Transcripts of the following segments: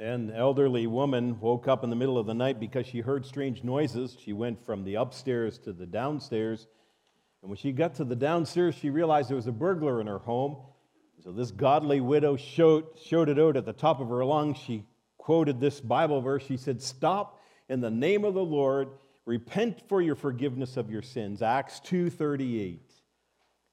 An elderly woman woke up in the middle of the night because she heard strange noises. She went from the upstairs to the downstairs. And when she got to the downstairs, she realized there was a burglar in her home. So this godly widow showed, showed it out at the top of her lungs. She quoted this Bible verse. She said, Stop in the name of the Lord, repent for your forgiveness of your sins. Acts 2:38.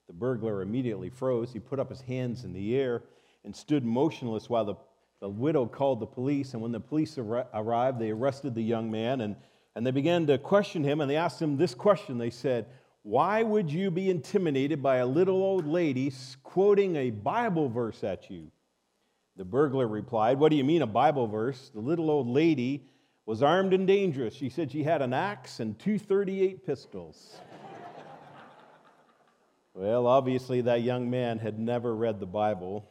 The burglar immediately froze. He put up his hands in the air and stood motionless while the the widow called the police, and when the police ar- arrived, they arrested the young man and, and they began to question him. And they asked him this question They said, Why would you be intimidated by a little old lady quoting a Bible verse at you? The burglar replied, What do you mean, a Bible verse? The little old lady was armed and dangerous. She said she had an axe and two 38 pistols. well, obviously, that young man had never read the Bible.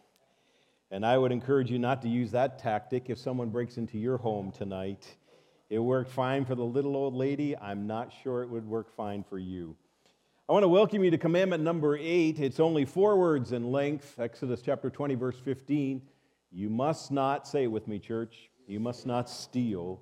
And I would encourage you not to use that tactic if someone breaks into your home tonight. It worked fine for the little old lady. I'm not sure it would work fine for you. I want to welcome you to commandment number eight. It's only four words in length Exodus chapter 20, verse 15. You must not, say it with me, church, you must not steal.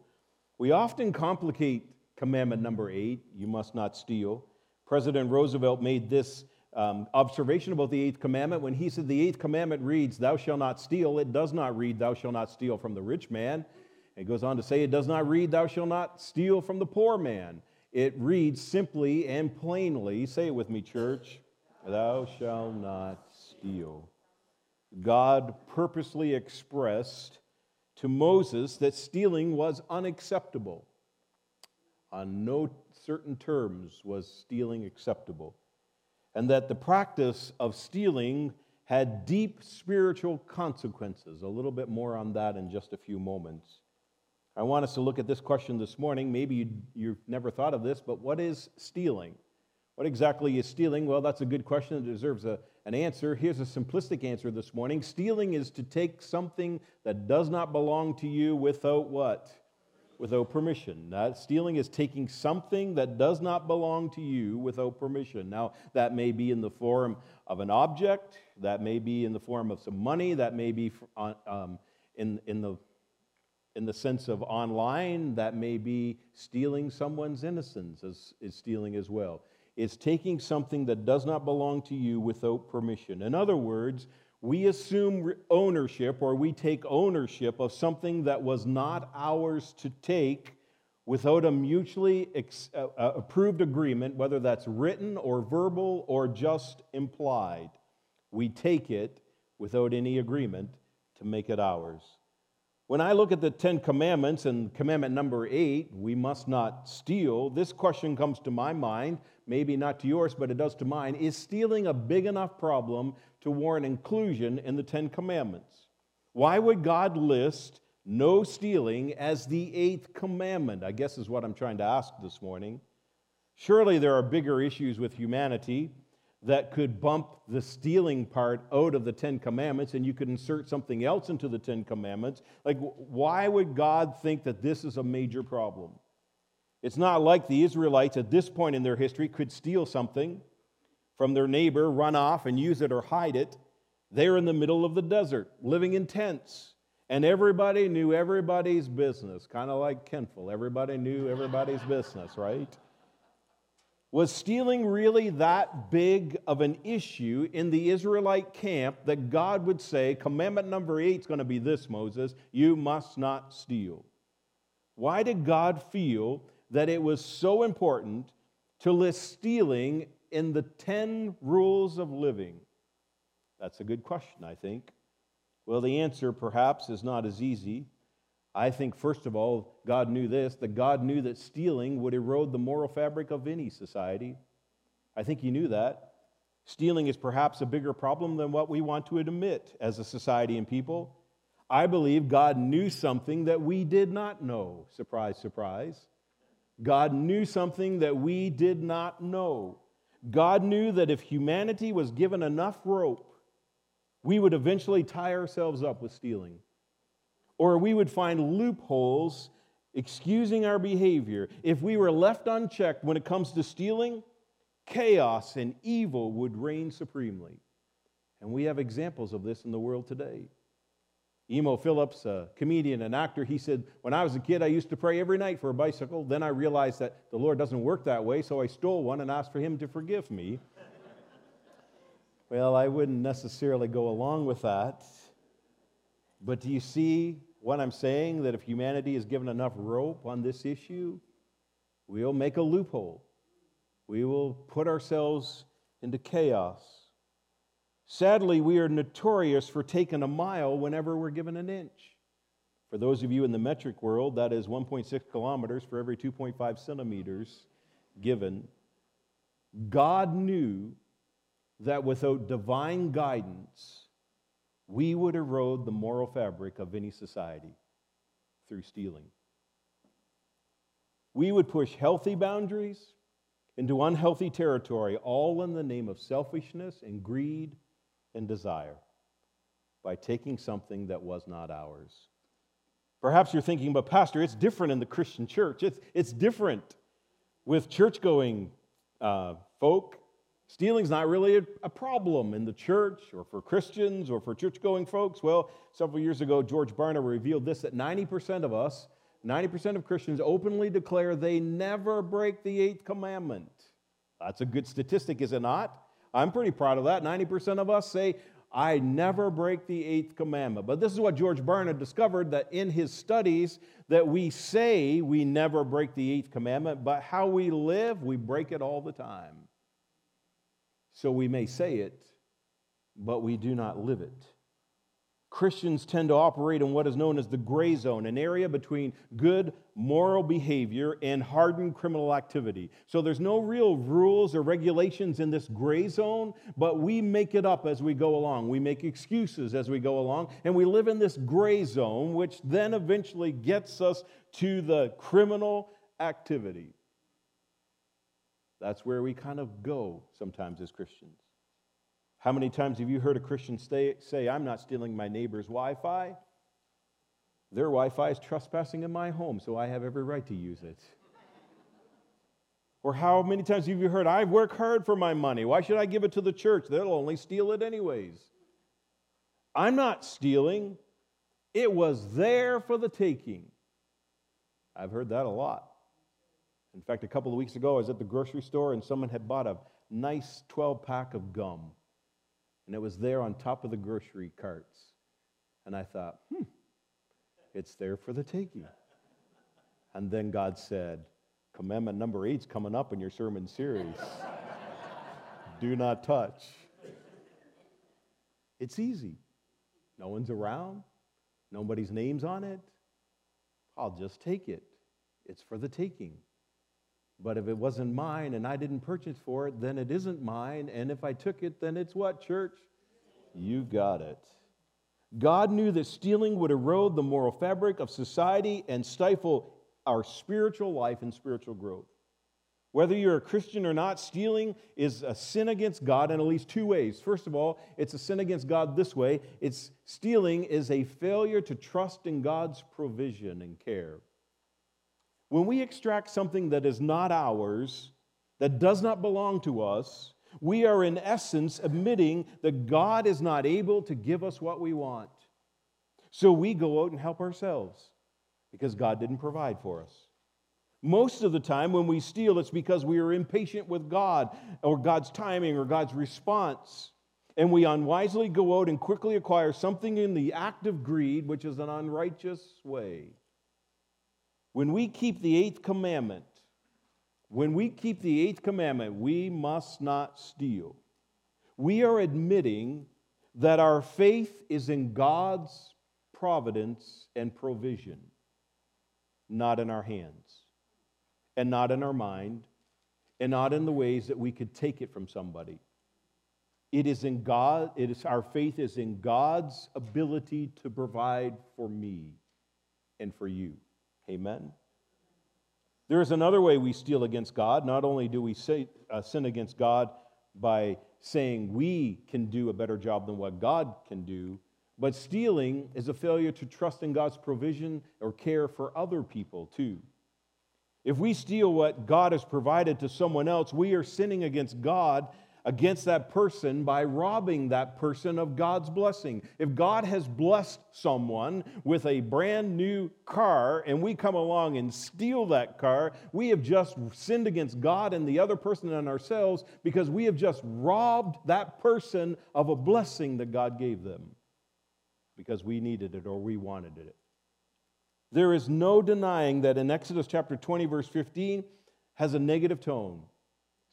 We often complicate commandment number eight, you must not steal. President Roosevelt made this um, observation about the eighth commandment. When he said the eighth commandment reads, Thou shalt not steal, it does not read, Thou shalt not steal from the rich man. It goes on to say, It does not read, Thou shalt not steal from the poor man. It reads simply and plainly, say it with me, church, Thou shalt not steal. God purposely expressed to Moses that stealing was unacceptable. On no certain terms was stealing acceptable and that the practice of stealing had deep spiritual consequences. A little bit more on that in just a few moments. I want us to look at this question this morning. Maybe you, have never thought of this, but what is stealing? What exactly is stealing? Well, that's a good question that deserves a, an answer. Here's a simplistic answer this morning Stealing is to take something that does not belong to you without what? Without permission. Stealing is taking something that does not belong to you without permission. Now, that may be in the form of an object, that may be in the form of some money, that may be um, in, in, the, in the sense of online, that may be stealing someone's innocence, as, is stealing as well. It's taking something that does not belong to you without permission. In other words, we assume ownership or we take ownership of something that was not ours to take without a mutually ex- uh, approved agreement, whether that's written or verbal or just implied. We take it without any agreement to make it ours. When I look at the Ten Commandments and commandment number eight, we must not steal, this question comes to my mind, maybe not to yours, but it does to mine. Is stealing a big enough problem to warrant inclusion in the Ten Commandments? Why would God list no stealing as the eighth commandment? I guess is what I'm trying to ask this morning. Surely there are bigger issues with humanity that could bump the stealing part out of the Ten Commandments and you could insert something else into the Ten Commandments. Like, why would God think that this is a major problem? It's not like the Israelites at this point in their history could steal something from their neighbor, run off and use it or hide it. They're in the middle of the desert, living in tents. And everybody knew everybody's business, kind of like Kenful. Everybody knew everybody's business, right? Was stealing really that big of an issue in the Israelite camp that God would say, commandment number eight is going to be this, Moses, you must not steal? Why did God feel that it was so important to list stealing in the 10 rules of living? That's a good question, I think. Well, the answer perhaps is not as easy I think, first of all, God knew this that God knew that stealing would erode the moral fabric of any society. I think He knew that. Stealing is perhaps a bigger problem than what we want to admit as a society and people. I believe God knew something that we did not know. Surprise, surprise. God knew something that we did not know. God knew that if humanity was given enough rope, we would eventually tie ourselves up with stealing or we would find loopholes excusing our behavior. If we were left unchecked when it comes to stealing, chaos and evil would reign supremely. And we have examples of this in the world today. Emo Phillips, a comedian and actor, he said, When I was a kid, I used to pray every night for a bicycle. Then I realized that the Lord doesn't work that way, so I stole one and asked for Him to forgive me. well, I wouldn't necessarily go along with that. But do you see what I'm saying? That if humanity is given enough rope on this issue, we'll make a loophole. We will put ourselves into chaos. Sadly, we are notorious for taking a mile whenever we're given an inch. For those of you in the metric world, that is 1.6 kilometers for every 2.5 centimeters given. God knew that without divine guidance, we would erode the moral fabric of any society through stealing. We would push healthy boundaries into unhealthy territory, all in the name of selfishness and greed and desire by taking something that was not ours. Perhaps you're thinking, but Pastor, it's different in the Christian church. It's, it's different with church going uh, folk. Stealing's not really a, a problem in the church or for Christians or for church going folks. Well, several years ago, George Barna revealed this that 90% of us, 90% of Christians openly declare they never break the eighth commandment. That's a good statistic, is it not? I'm pretty proud of that. 90% of us say, I never break the eighth commandment. But this is what George Barna discovered that in his studies that we say we never break the eighth commandment, but how we live, we break it all the time. So we may say it, but we do not live it. Christians tend to operate in what is known as the gray zone, an area between good moral behavior and hardened criminal activity. So there's no real rules or regulations in this gray zone, but we make it up as we go along. We make excuses as we go along, and we live in this gray zone, which then eventually gets us to the criminal activity. That's where we kind of go sometimes as Christians. How many times have you heard a Christian say, say I'm not stealing my neighbor's Wi Fi? Their Wi Fi is trespassing in my home, so I have every right to use it. Or how many times have you heard, I work hard for my money. Why should I give it to the church? They'll only steal it anyways. I'm not stealing. It was there for the taking. I've heard that a lot. In fact, a couple of weeks ago, I was at the grocery store and someone had bought a nice 12 pack of gum and it was there on top of the grocery carts. And I thought, hmm, it's there for the taking. And then God said, Commandment number eight's coming up in your sermon series. Do not touch. It's easy. No one's around, nobody's name's on it. I'll just take it. It's for the taking. But if it wasn't mine and I didn't purchase for it, then it isn't mine. And if I took it, then it's what, church? You got it. God knew that stealing would erode the moral fabric of society and stifle our spiritual life and spiritual growth. Whether you're a Christian or not, stealing is a sin against God in at least two ways. First of all, it's a sin against God this way it's stealing is a failure to trust in God's provision and care. When we extract something that is not ours, that does not belong to us, we are in essence admitting that God is not able to give us what we want. So we go out and help ourselves because God didn't provide for us. Most of the time, when we steal, it's because we are impatient with God or God's timing or God's response. And we unwisely go out and quickly acquire something in the act of greed, which is an unrighteous way. When we keep the eighth commandment, when we keep the eighth commandment, we must not steal. We are admitting that our faith is in God's providence and provision, not in our hands, and not in our mind, and not in the ways that we could take it from somebody. It is in God, it is our faith is in God's ability to provide for me and for you. Amen. There is another way we steal against God. Not only do we say, uh, sin against God by saying we can do a better job than what God can do, but stealing is a failure to trust in God's provision or care for other people too. If we steal what God has provided to someone else, we are sinning against God against that person by robbing that person of God's blessing. If God has blessed someone with a brand new car and we come along and steal that car, we have just sinned against God and the other person and ourselves because we have just robbed that person of a blessing that God gave them because we needed it or we wanted it. There is no denying that in Exodus chapter 20, verse 15, has a negative tone.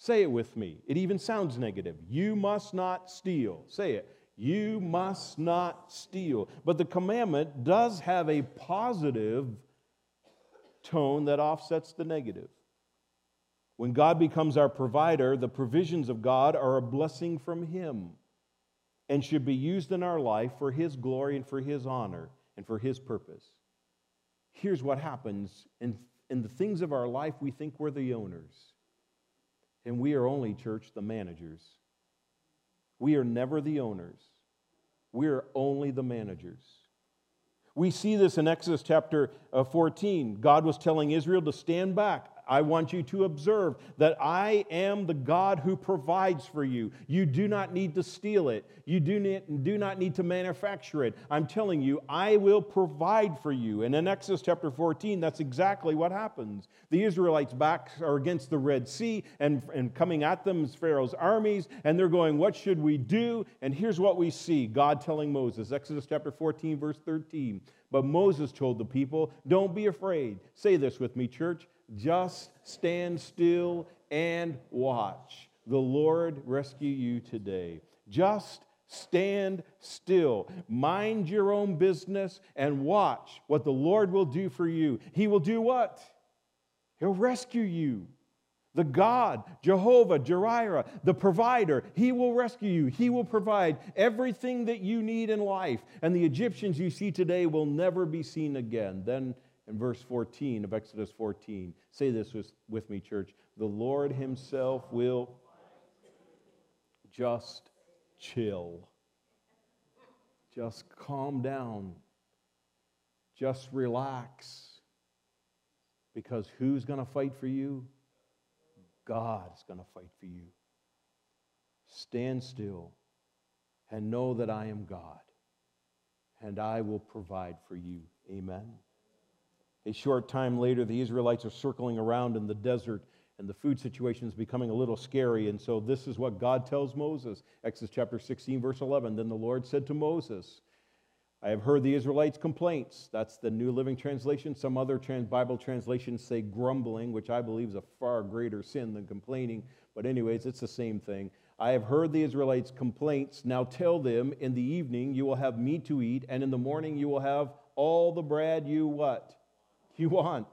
Say it with me. It even sounds negative. You must not steal. Say it. You must not steal. But the commandment does have a positive tone that offsets the negative. When God becomes our provider, the provisions of God are a blessing from Him and should be used in our life for His glory and for His honor and for His purpose. Here's what happens in, in the things of our life, we think we're the owners. And we are only, church, the managers. We are never the owners, we are only the managers. We see this in Exodus chapter uh, 14. God was telling Israel to stand back. I want you to observe that I am the God who provides for you. You do not need to steal it, you do not, do not need to manufacture it. I'm telling you, I will provide for you. And in Exodus chapter 14, that's exactly what happens. The Israelites' backs are against the Red Sea, and, and coming at them is Pharaoh's armies, and they're going, What should we do? And here's what we see God telling Moses, Exodus chapter 14, verse 13. But Moses told the people, Don't be afraid. Say this with me, church. Just stand still and watch. The Lord rescue you today. Just stand still. Mind your own business and watch what the Lord will do for you. He will do what? He'll rescue you. The God, Jehovah, Jireh, the provider, He will rescue you. He will provide everything that you need in life. And the Egyptians you see today will never be seen again. Then in verse 14 of Exodus 14, say this with, with me, church. The Lord Himself will just chill, just calm down, just relax. Because who's going to fight for you? God's going to fight for you. Stand still and know that I am God, and I will provide for you. Amen. A short time later, the Israelites are circling around in the desert, and the food situation is becoming a little scary. And so, this is what God tells Moses Exodus chapter 16, verse 11. Then the Lord said to Moses, I have heard the Israelites' complaints. That's the New Living Translation. Some other trans- Bible translations say grumbling, which I believe is a far greater sin than complaining. But, anyways, it's the same thing. I have heard the Israelites' complaints. Now tell them, in the evening you will have meat to eat, and in the morning you will have all the bread you what? You want.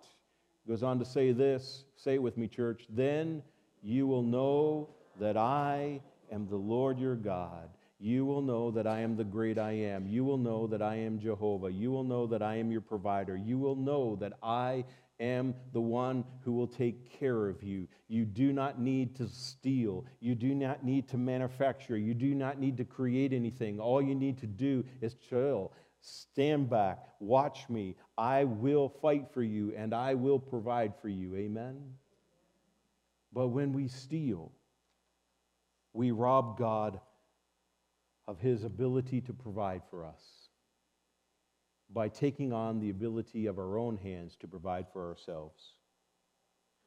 Goes on to say this. Say it with me, church. Then you will know that I am the Lord your God you will know that I am the great I am. You will know that I am Jehovah. You will know that I am your provider. You will know that I am the one who will take care of you. You do not need to steal. You do not need to manufacture. You do not need to create anything. All you need to do is chill. Stand back. Watch me. I will fight for you and I will provide for you. Amen? But when we steal, we rob God of his ability to provide for us by taking on the ability of our own hands to provide for ourselves.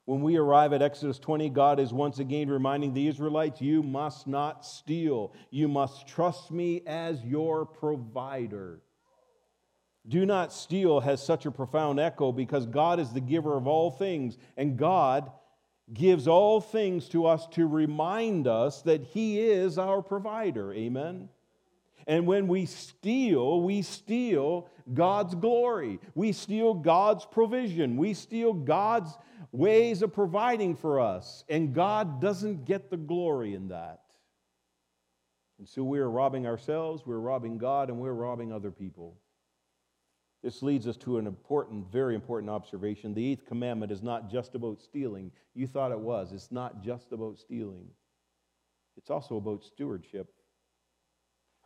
When we arrive at Exodus 20, God is once again reminding the Israelites, You must not steal. You must trust me as your provider. Do not steal has such a profound echo because God is the giver of all things, and God gives all things to us to remind us that He is our provider. Amen? And when we steal, we steal God's glory. We steal God's provision. We steal God's ways of providing for us. And God doesn't get the glory in that. And so we're robbing ourselves, we're robbing God, and we're robbing other people. This leads us to an important, very important observation. The eighth commandment is not just about stealing. You thought it was. It's not just about stealing, it's also about stewardship.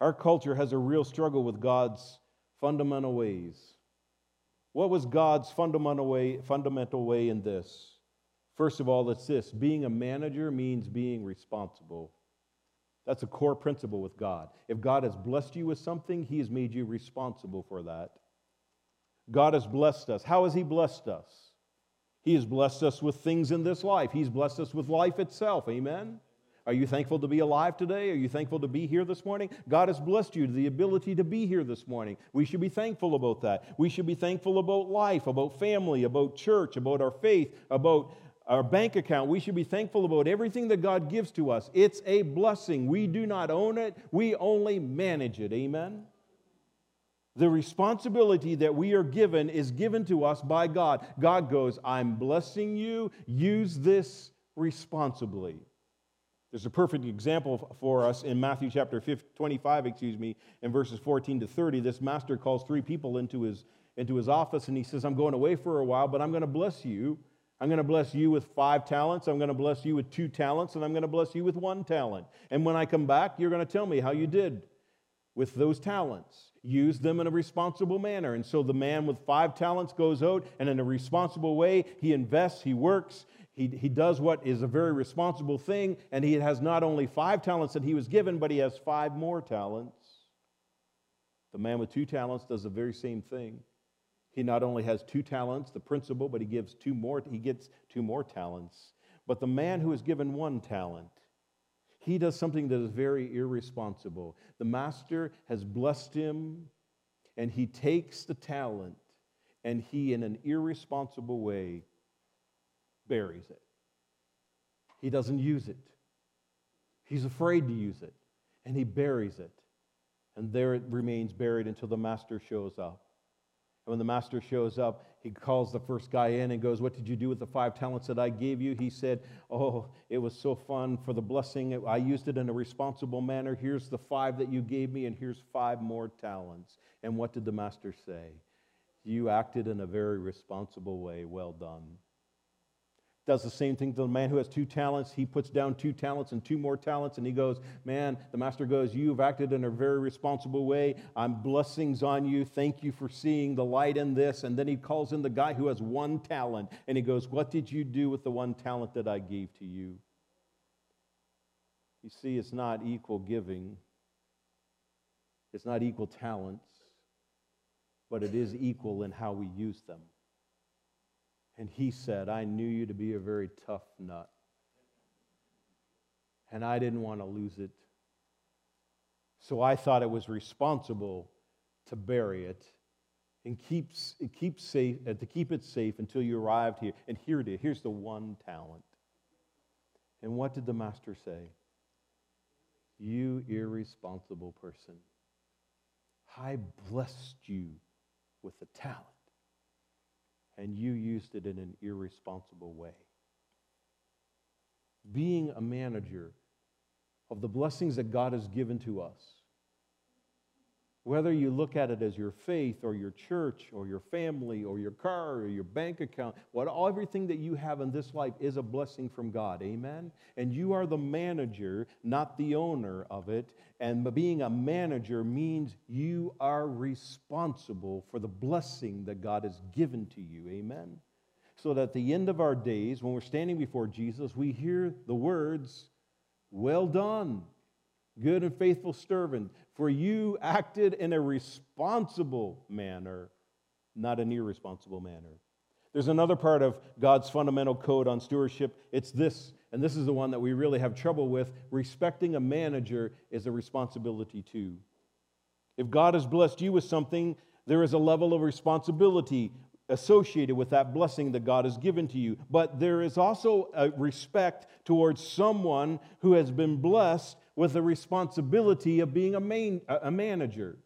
Our culture has a real struggle with God's fundamental ways. What was God's fundamental way, fundamental way in this? First of all, it's this being a manager means being responsible. That's a core principle with God. If God has blessed you with something, He has made you responsible for that. God has blessed us. How has He blessed us? He has blessed us with things in this life. He's blessed us with life itself. Amen? Are you thankful to be alive today? Are you thankful to be here this morning? God has blessed you the ability to be here this morning. We should be thankful about that. We should be thankful about life, about family, about church, about our faith, about our bank account. We should be thankful about everything that God gives to us. It's a blessing. We do not own it, we only manage it. Amen? The responsibility that we are given is given to us by God. God goes, I'm blessing you. Use this responsibly. There's a perfect example for us in Matthew chapter 25, excuse me, in verses 14 to 30. This master calls three people into his, into his office and he says, I'm going away for a while, but I'm going to bless you. I'm going to bless you with five talents. I'm going to bless you with two talents, and I'm going to bless you with one talent. And when I come back, you're going to tell me how you did with those talents. Use them in a responsible manner. And so the man with five talents goes out and in a responsible way, he invests, he works, he, he does what is a very responsible thing, and he has not only five talents that he was given, but he has five more talents. The man with two talents does the very same thing. He not only has two talents, the principal, but he gives two more, he gets two more talents. But the man who is given one talent, he does something that is very irresponsible. The master has blessed him, and he takes the talent, and he, in an irresponsible way, buries it. He doesn't use it. He's afraid to use it, and he buries it. And there it remains buried until the master shows up. And when the master shows up, he calls the first guy in and goes, What did you do with the five talents that I gave you? He said, Oh, it was so fun for the blessing. I used it in a responsible manner. Here's the five that you gave me, and here's five more talents. And what did the master say? You acted in a very responsible way. Well done does the same thing to the man who has two talents. He puts down two talents and two more talents, and he goes, Man, the master goes, You've acted in a very responsible way. I'm blessings on you. Thank you for seeing the light in this. And then he calls in the guy who has one talent, and he goes, What did you do with the one talent that I gave to you? You see, it's not equal giving, it's not equal talents, but it is equal in how we use them. And he said, I knew you to be a very tough nut. And I didn't want to lose it. So I thought it was responsible to bury it and keep, keep safe, uh, to keep it safe until you arrived here. And here it is. Here's the one talent. And what did the master say? You irresponsible person. I blessed you with the talent and you used it in an irresponsible way. Being a manager of the blessings that God has given to us whether you look at it as your faith or your church or your family or your car or your bank account, what everything that you have in this life is a blessing from God. Amen. And you are the manager, not the owner of it. And being a manager means you are responsible for the blessing that God has given to you. Amen. So that at the end of our days, when we're standing before Jesus, we hear the words, Well done, good and faithful servant for you acted in a responsible manner, not an irresponsible manner. There's another part of God's fundamental code on stewardship. It's this, and this is the one that we really have trouble with. Respecting a manager is a responsibility too. If God has blessed you with something, there is a level of responsibility associated with that blessing that God has given to you. But there is also a respect towards someone who has been blessed with the responsibility of being a, main, a manager.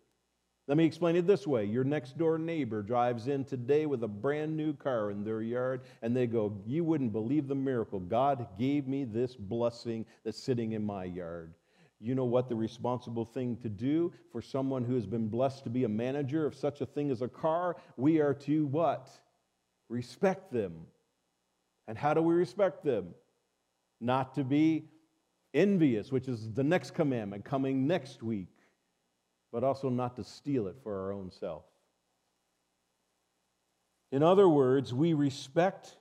Let me explain it this way Your next door neighbor drives in today with a brand new car in their yard, and they go, You wouldn't believe the miracle. God gave me this blessing that's sitting in my yard. You know what the responsible thing to do for someone who has been blessed to be a manager of such a thing as a car? We are to what? Respect them. And how do we respect them? Not to be envious, which is the next commandment coming next week, but also not to steal it for our own self. In other words, we respect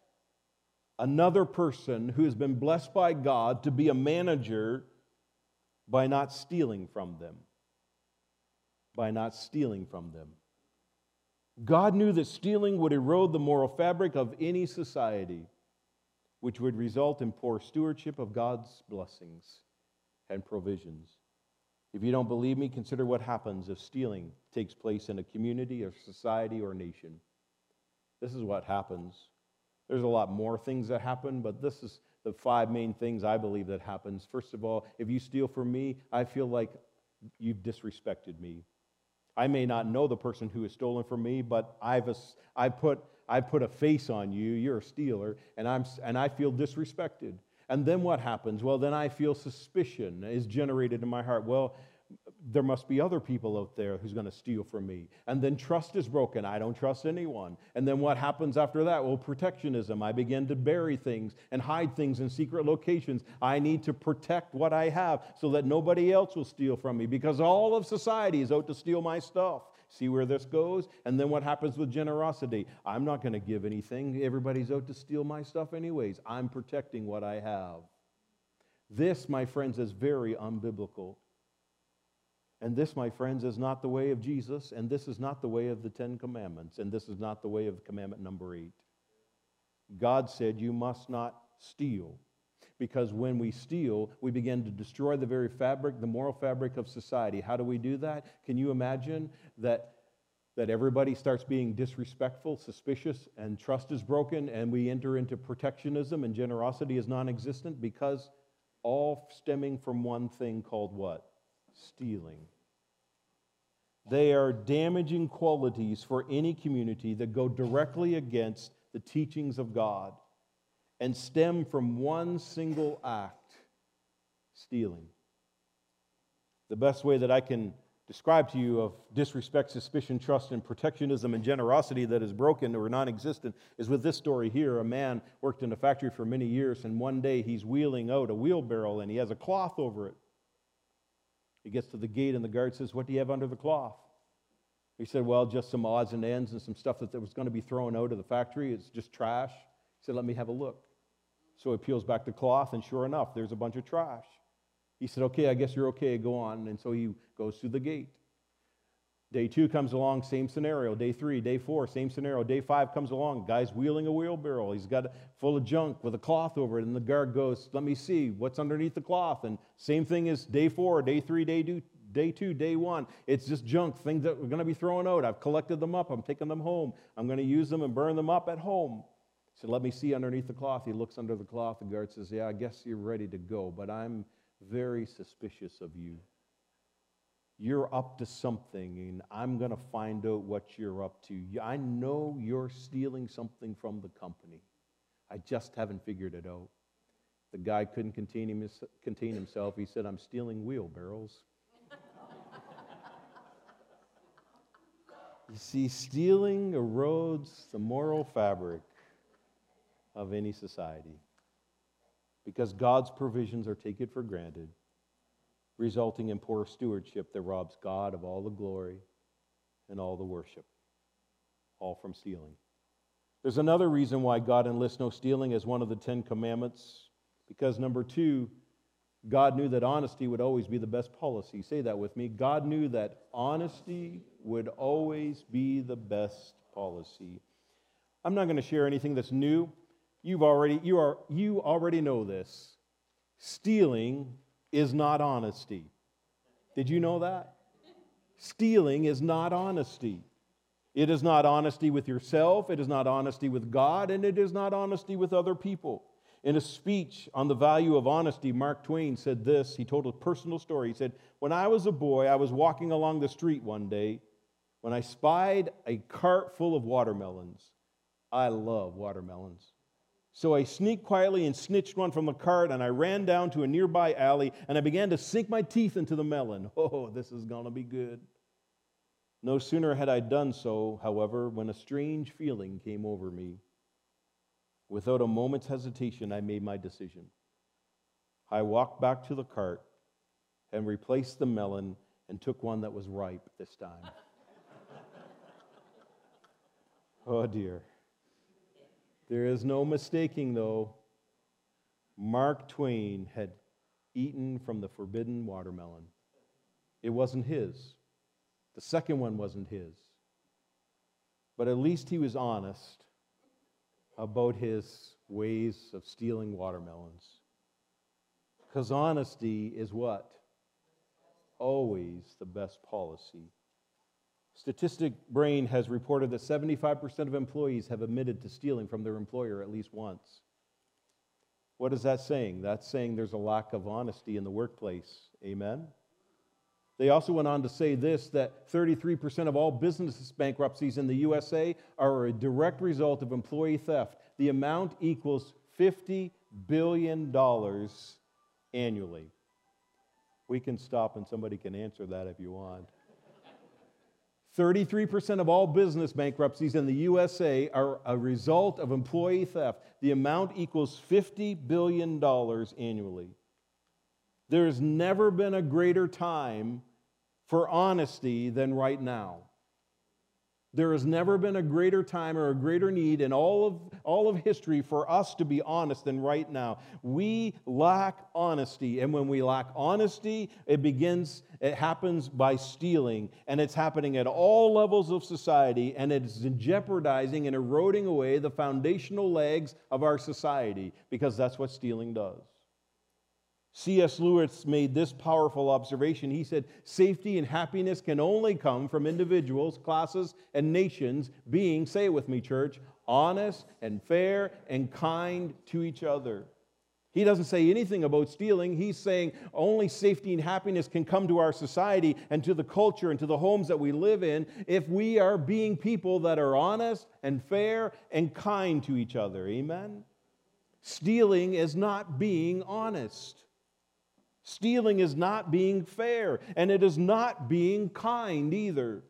another person who has been blessed by God to be a manager by not stealing from them. By not stealing from them. God knew that stealing would erode the moral fabric of any society, which would result in poor stewardship of God's blessings and provisions. If you don't believe me, consider what happens if stealing takes place in a community or society or nation. This is what happens. There's a lot more things that happen, but this is the five main things I believe that happens. First of all, if you steal from me, I feel like you've disrespected me. I may not know the person who has stolen from me, but I've, I, put, I put a face on you. You're a stealer, and, I'm, and I feel disrespected. And then what happens? Well, then I feel suspicion is generated in my heart. Well, there must be other people out there who's going to steal from me. And then trust is broken. I don't trust anyone. And then what happens after that? Well, protectionism. I begin to bury things and hide things in secret locations. I need to protect what I have so that nobody else will steal from me because all of society is out to steal my stuff. See where this goes? And then what happens with generosity? I'm not going to give anything. Everybody's out to steal my stuff, anyways. I'm protecting what I have. This, my friends, is very unbiblical. And this, my friends, is not the way of Jesus, and this is not the way of the Ten Commandments, and this is not the way of commandment number eight. God said, You must not steal. Because when we steal, we begin to destroy the very fabric, the moral fabric of society. How do we do that? Can you imagine that, that everybody starts being disrespectful, suspicious, and trust is broken, and we enter into protectionism and generosity is non existent? Because all stemming from one thing called what? Stealing. They are damaging qualities for any community that go directly against the teachings of God and stem from one single act stealing. The best way that I can describe to you of disrespect, suspicion, trust, and protectionism and generosity that is broken or non existent is with this story here. A man worked in a factory for many years, and one day he's wheeling out a wheelbarrow and he has a cloth over it. He gets to the gate, and the guard says, What do you have under the cloth? He said, Well, just some odds and ends and some stuff that was going to be thrown out of the factory. It's just trash. He said, Let me have a look. So he peels back the cloth, and sure enough, there's a bunch of trash. He said, Okay, I guess you're okay, go on. And so he goes through the gate. Day two comes along, same scenario. Day three, day four, same scenario. Day five comes along, guy's wheeling a wheelbarrow. He's got it full of junk with a cloth over it. And the guard goes, Let me see what's underneath the cloth. And same thing as day four, day three, day two, day two, day one. It's just junk, things that we're going to be throwing out. I've collected them up. I'm taking them home. I'm going to use them and burn them up at home. He said, Let me see underneath the cloth. He looks under the cloth. The guard says, Yeah, I guess you're ready to go, but I'm very suspicious of you you're up to something and I'm going to find out what you're up to. I know you're stealing something from the company. I just haven't figured it out. The guy couldn't contain, him, contain himself. He said, I'm stealing wheelbarrows. you see, stealing erodes the moral fabric of any society because God's provisions are taken for granted resulting in poor stewardship that robs God of all the glory and all the worship, all from stealing. There's another reason why God enlists no stealing as one of the Ten Commandments, because number two, God knew that honesty would always be the best policy. Say that with me. God knew that honesty would always be the best policy. I'm not going to share anything that's new. You've already, you, are, you already know this. Stealing is not honesty. Did you know that? Stealing is not honesty. It is not honesty with yourself, it is not honesty with God, and it is not honesty with other people. In a speech on the value of honesty, Mark Twain said this. He told a personal story. He said, When I was a boy, I was walking along the street one day when I spied a cart full of watermelons. I love watermelons. So I sneaked quietly and snitched one from the cart, and I ran down to a nearby alley, and I began to sink my teeth into the melon. Oh, this is going to be good. No sooner had I done so, however, when a strange feeling came over me. Without a moment's hesitation, I made my decision. I walked back to the cart and replaced the melon and took one that was ripe this time. oh dear. There is no mistaking, though, Mark Twain had eaten from the forbidden watermelon. It wasn't his. The second one wasn't his. But at least he was honest about his ways of stealing watermelons. Because honesty is what? Always the best policy. Statistic Brain has reported that 75% of employees have admitted to stealing from their employer at least once. What is that saying? That's saying there's a lack of honesty in the workplace. Amen? They also went on to say this that 33% of all business bankruptcies in the USA are a direct result of employee theft. The amount equals $50 billion annually. We can stop and somebody can answer that if you want. 33% of all business bankruptcies in the USA are a result of employee theft. The amount equals $50 billion annually. There's never been a greater time for honesty than right now. There has never been a greater time or a greater need in all of, all of history for us to be honest than right now. We lack honesty, and when we lack honesty, it begins, it happens by stealing, and it's happening at all levels of society, and it's jeopardizing and eroding away the foundational legs of our society because that's what stealing does. C.S. Lewis made this powerful observation. He said, Safety and happiness can only come from individuals, classes, and nations being, say it with me, church, honest and fair and kind to each other. He doesn't say anything about stealing. He's saying only safety and happiness can come to our society and to the culture and to the homes that we live in if we are being people that are honest and fair and kind to each other. Amen? Stealing is not being honest. Stealing is not being fair, and it is not being kind either.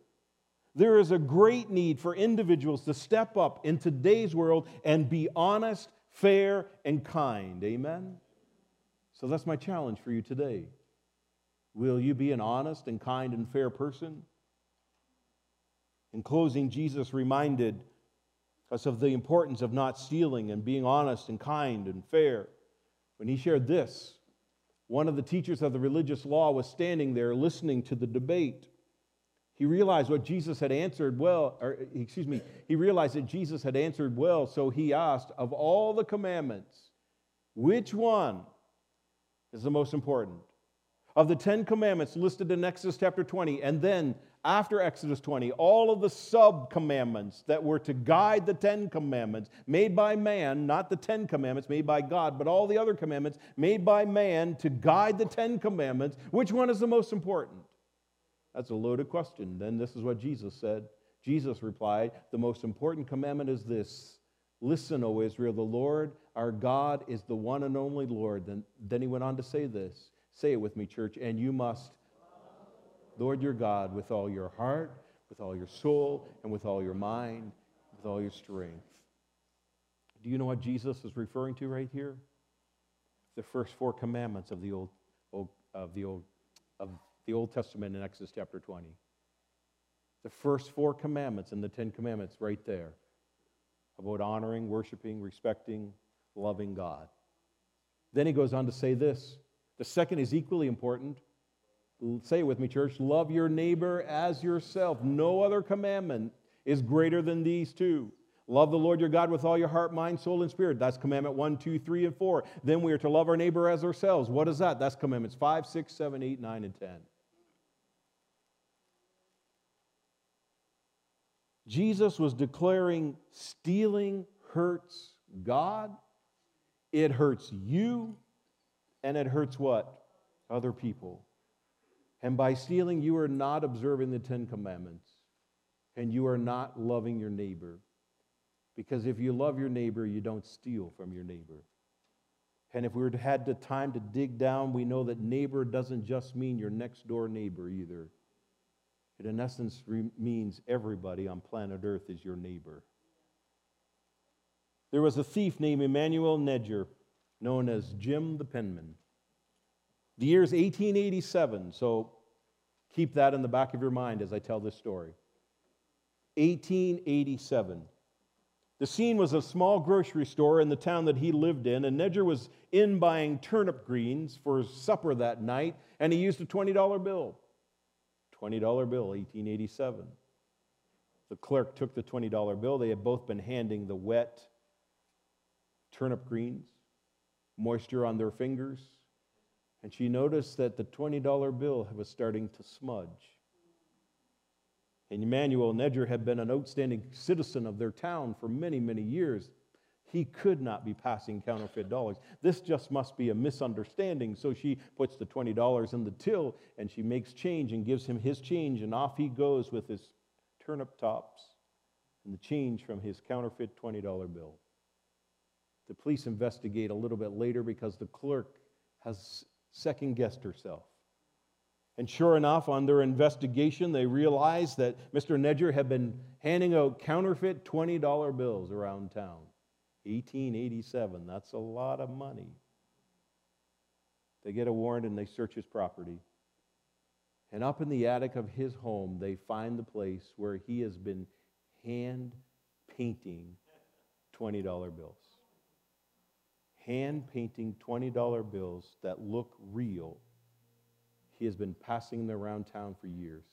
There is a great need for individuals to step up in today's world and be honest, fair, and kind. Amen? So that's my challenge for you today. Will you be an honest and kind and fair person? In closing, Jesus reminded us of the importance of not stealing and being honest and kind and fair when he shared this one of the teachers of the religious law was standing there listening to the debate. He realized what Jesus had answered well, or excuse me, he realized that Jesus had answered well, so he asked, Of all the commandments, which one is the most important? Of the Ten Commandments listed in Exodus chapter 20, and then after Exodus 20, all of the sub commandments that were to guide the Ten Commandments, made by man, not the Ten Commandments made by God, but all the other commandments made by man to guide the Ten Commandments, which one is the most important? That's a loaded question. Then this is what Jesus said. Jesus replied, The most important commandment is this Listen, O Israel, the Lord our God is the one and only Lord. Then, then he went on to say this. Say it with me, church, and you must Lord your God with all your heart, with all your soul, and with all your mind, with all your strength. Do you know what Jesus is referring to right here? The first four commandments of the Old, old, of the Old, of the Old Testament in Exodus chapter 20. The first four commandments in the Ten Commandments right there about honoring, worshiping, respecting, loving God. Then he goes on to say this. The second is equally important Say it with me, church. Love your neighbor as yourself. No other commandment is greater than these two. Love the Lord your God with all your heart, mind, soul, and spirit. That's commandment one, two, three, and four. Then we are to love our neighbor as ourselves. What is that? That's commandments five, six, seven, eight, nine, and 10. Jesus was declaring stealing hurts God, it hurts you, and it hurts what? Other people. And by stealing, you are not observing the Ten Commandments, and you are not loving your neighbor. Because if you love your neighbor, you don't steal from your neighbor. And if we had the time to dig down, we know that neighbor doesn't just mean your next door neighbor either. It, in essence, re- means everybody on planet Earth is your neighbor. There was a thief named Emmanuel Nedger, known as Jim the Penman. The year is 1887, so keep that in the back of your mind as I tell this story. 1887. The scene was a small grocery store in the town that he lived in, and Nedger was in buying turnip greens for supper that night, and he used a $20 bill. $20 bill, 1887. The clerk took the $20 bill. They had both been handing the wet turnip greens, moisture on their fingers, and she noticed that the $20 bill was starting to smudge. And Emmanuel Nedger had been an outstanding citizen of their town for many, many years. He could not be passing counterfeit dollars. This just must be a misunderstanding. So she puts the $20 in the till and she makes change and gives him his change, and off he goes with his turnip tops and the change from his counterfeit $20 bill. The police investigate a little bit later because the clerk has second guessed herself. And sure enough, on their investigation, they realized that Mr. Nedger had been handing out counterfeit $20 bills around town. 1887, that's a lot of money. They get a warrant and they search his property. And up in the attic of his home, they find the place where he has been hand painting $20 bills. Hand painting $20 bills that look real he has been passing them around town for years.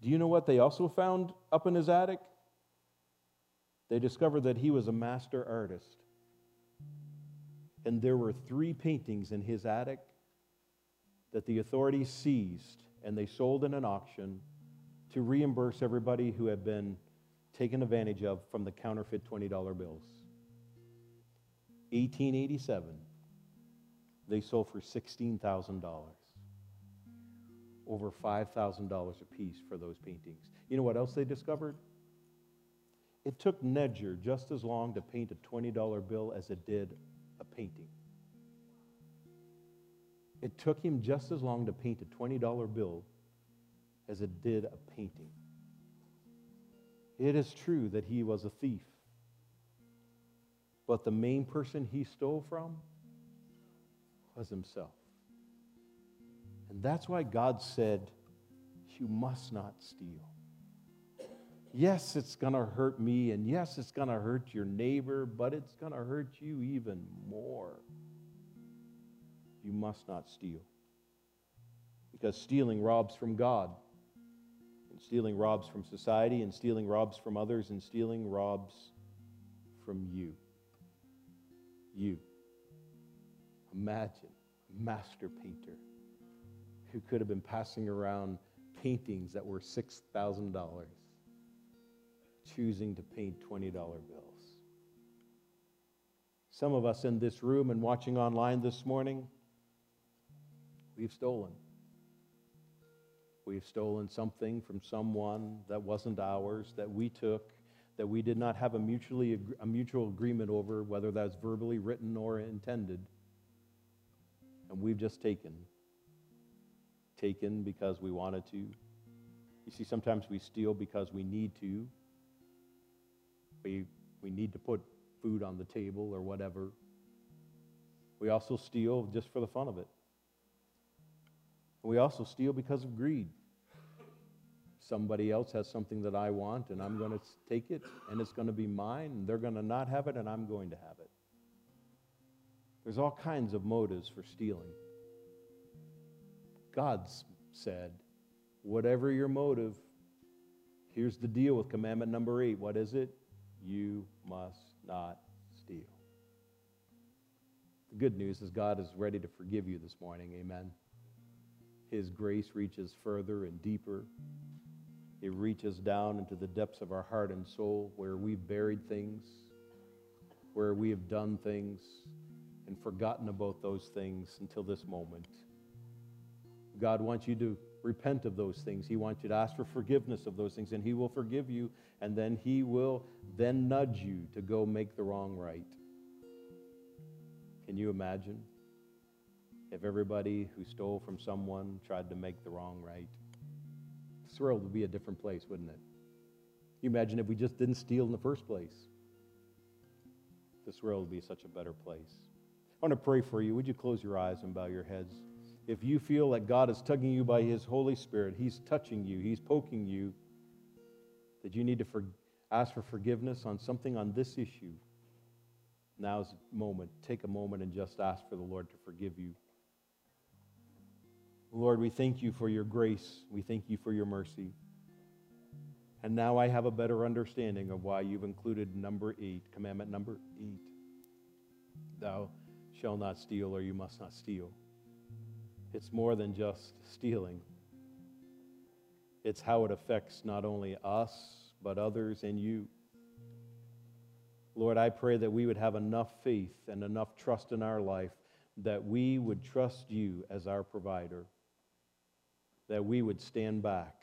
Do you know what they also found up in his attic? They discovered that he was a master artist. And there were three paintings in his attic that the authorities seized and they sold in an auction to reimburse everybody who had been taken advantage of from the counterfeit $20 bills. 1887, they sold for $16,000 over $5,000 a piece for those paintings. You know what else they discovered? It took Nedger just as long to paint a $20 bill as it did a painting. It took him just as long to paint a $20 bill as it did a painting. It is true that he was a thief, but the main person he stole from was himself. And that's why God said, You must not steal. Yes, it's going to hurt me, and yes, it's going to hurt your neighbor, but it's going to hurt you even more. You must not steal. Because stealing robs from God, and stealing robs from society, and stealing robs from others, and stealing robs from you. You. Imagine, master painter who could have been passing around paintings that were $6,000, choosing to paint $20 bills. Some of us in this room and watching online this morning, we've stolen. We've stolen something from someone that wasn't ours, that we took, that we did not have a, mutually, a mutual agreement over, whether that's verbally written or intended. And we've just taken taken because we wanted to. You see, sometimes we steal because we need to. We, we need to put food on the table or whatever. We also steal just for the fun of it. We also steal because of greed. Somebody else has something that I want, and I'm going to take it, and it's going to be mine, and they're going to not have it, and I'm going to have it. There's all kinds of motives for stealing. God said, whatever your motive, here's the deal with commandment number eight. What is it? You must not steal. The good news is God is ready to forgive you this morning. Amen. His grace reaches further and deeper. It reaches down into the depths of our heart and soul where we've buried things, where we have done things and forgotten about those things until this moment. God wants you to repent of those things. He wants you to ask for forgiveness of those things, and He will forgive you, and then He will then nudge you to go make the wrong right. Can you imagine if everybody who stole from someone tried to make the wrong right? This world would be a different place, wouldn't it? You imagine if we just didn't steal in the first place? This world would be such a better place. I want to pray for you. Would you close your eyes and bow your heads? if you feel that God is tugging you by His Holy Spirit, He's touching you, He's poking you, that you need to for, ask for forgiveness on something on this issue, now's the moment. Take a moment and just ask for the Lord to forgive you. Lord, we thank you for your grace. We thank you for your mercy. And now I have a better understanding of why you've included number eight, commandment number eight. Thou shalt not steal, or you must not steal. It's more than just stealing, it's how it affects not only us, but others and you. Lord, I pray that we would have enough faith and enough trust in our life that we would trust you as our provider, that we would stand back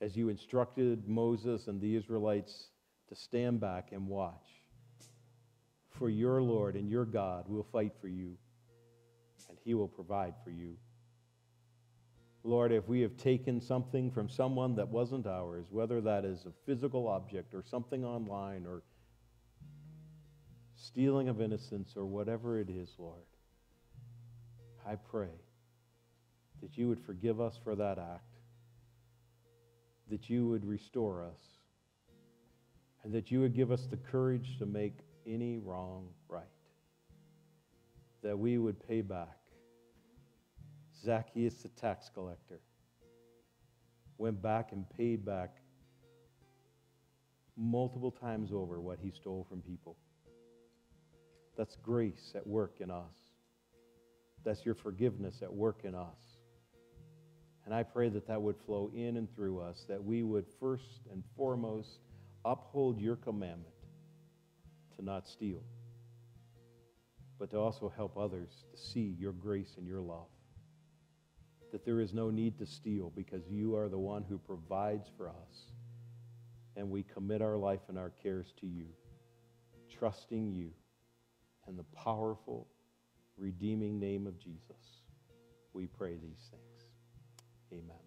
as you instructed Moses and the Israelites to stand back and watch. For your Lord and your God will fight for you, and he will provide for you. Lord, if we have taken something from someone that wasn't ours, whether that is a physical object or something online or stealing of innocence or whatever it is, Lord, I pray that you would forgive us for that act, that you would restore us, and that you would give us the courage to make any wrong right, that we would pay back Zacchaeus, the tax collector, went back and paid back multiple times over what he stole from people. That's grace at work in us. That's your forgiveness at work in us. And I pray that that would flow in and through us, that we would first and foremost uphold your commandment to not steal, but to also help others to see your grace and your love that there is no need to steal because you are the one who provides for us. And we commit our life and our cares to you, trusting you and the powerful, redeeming name of Jesus. We pray these things. Amen.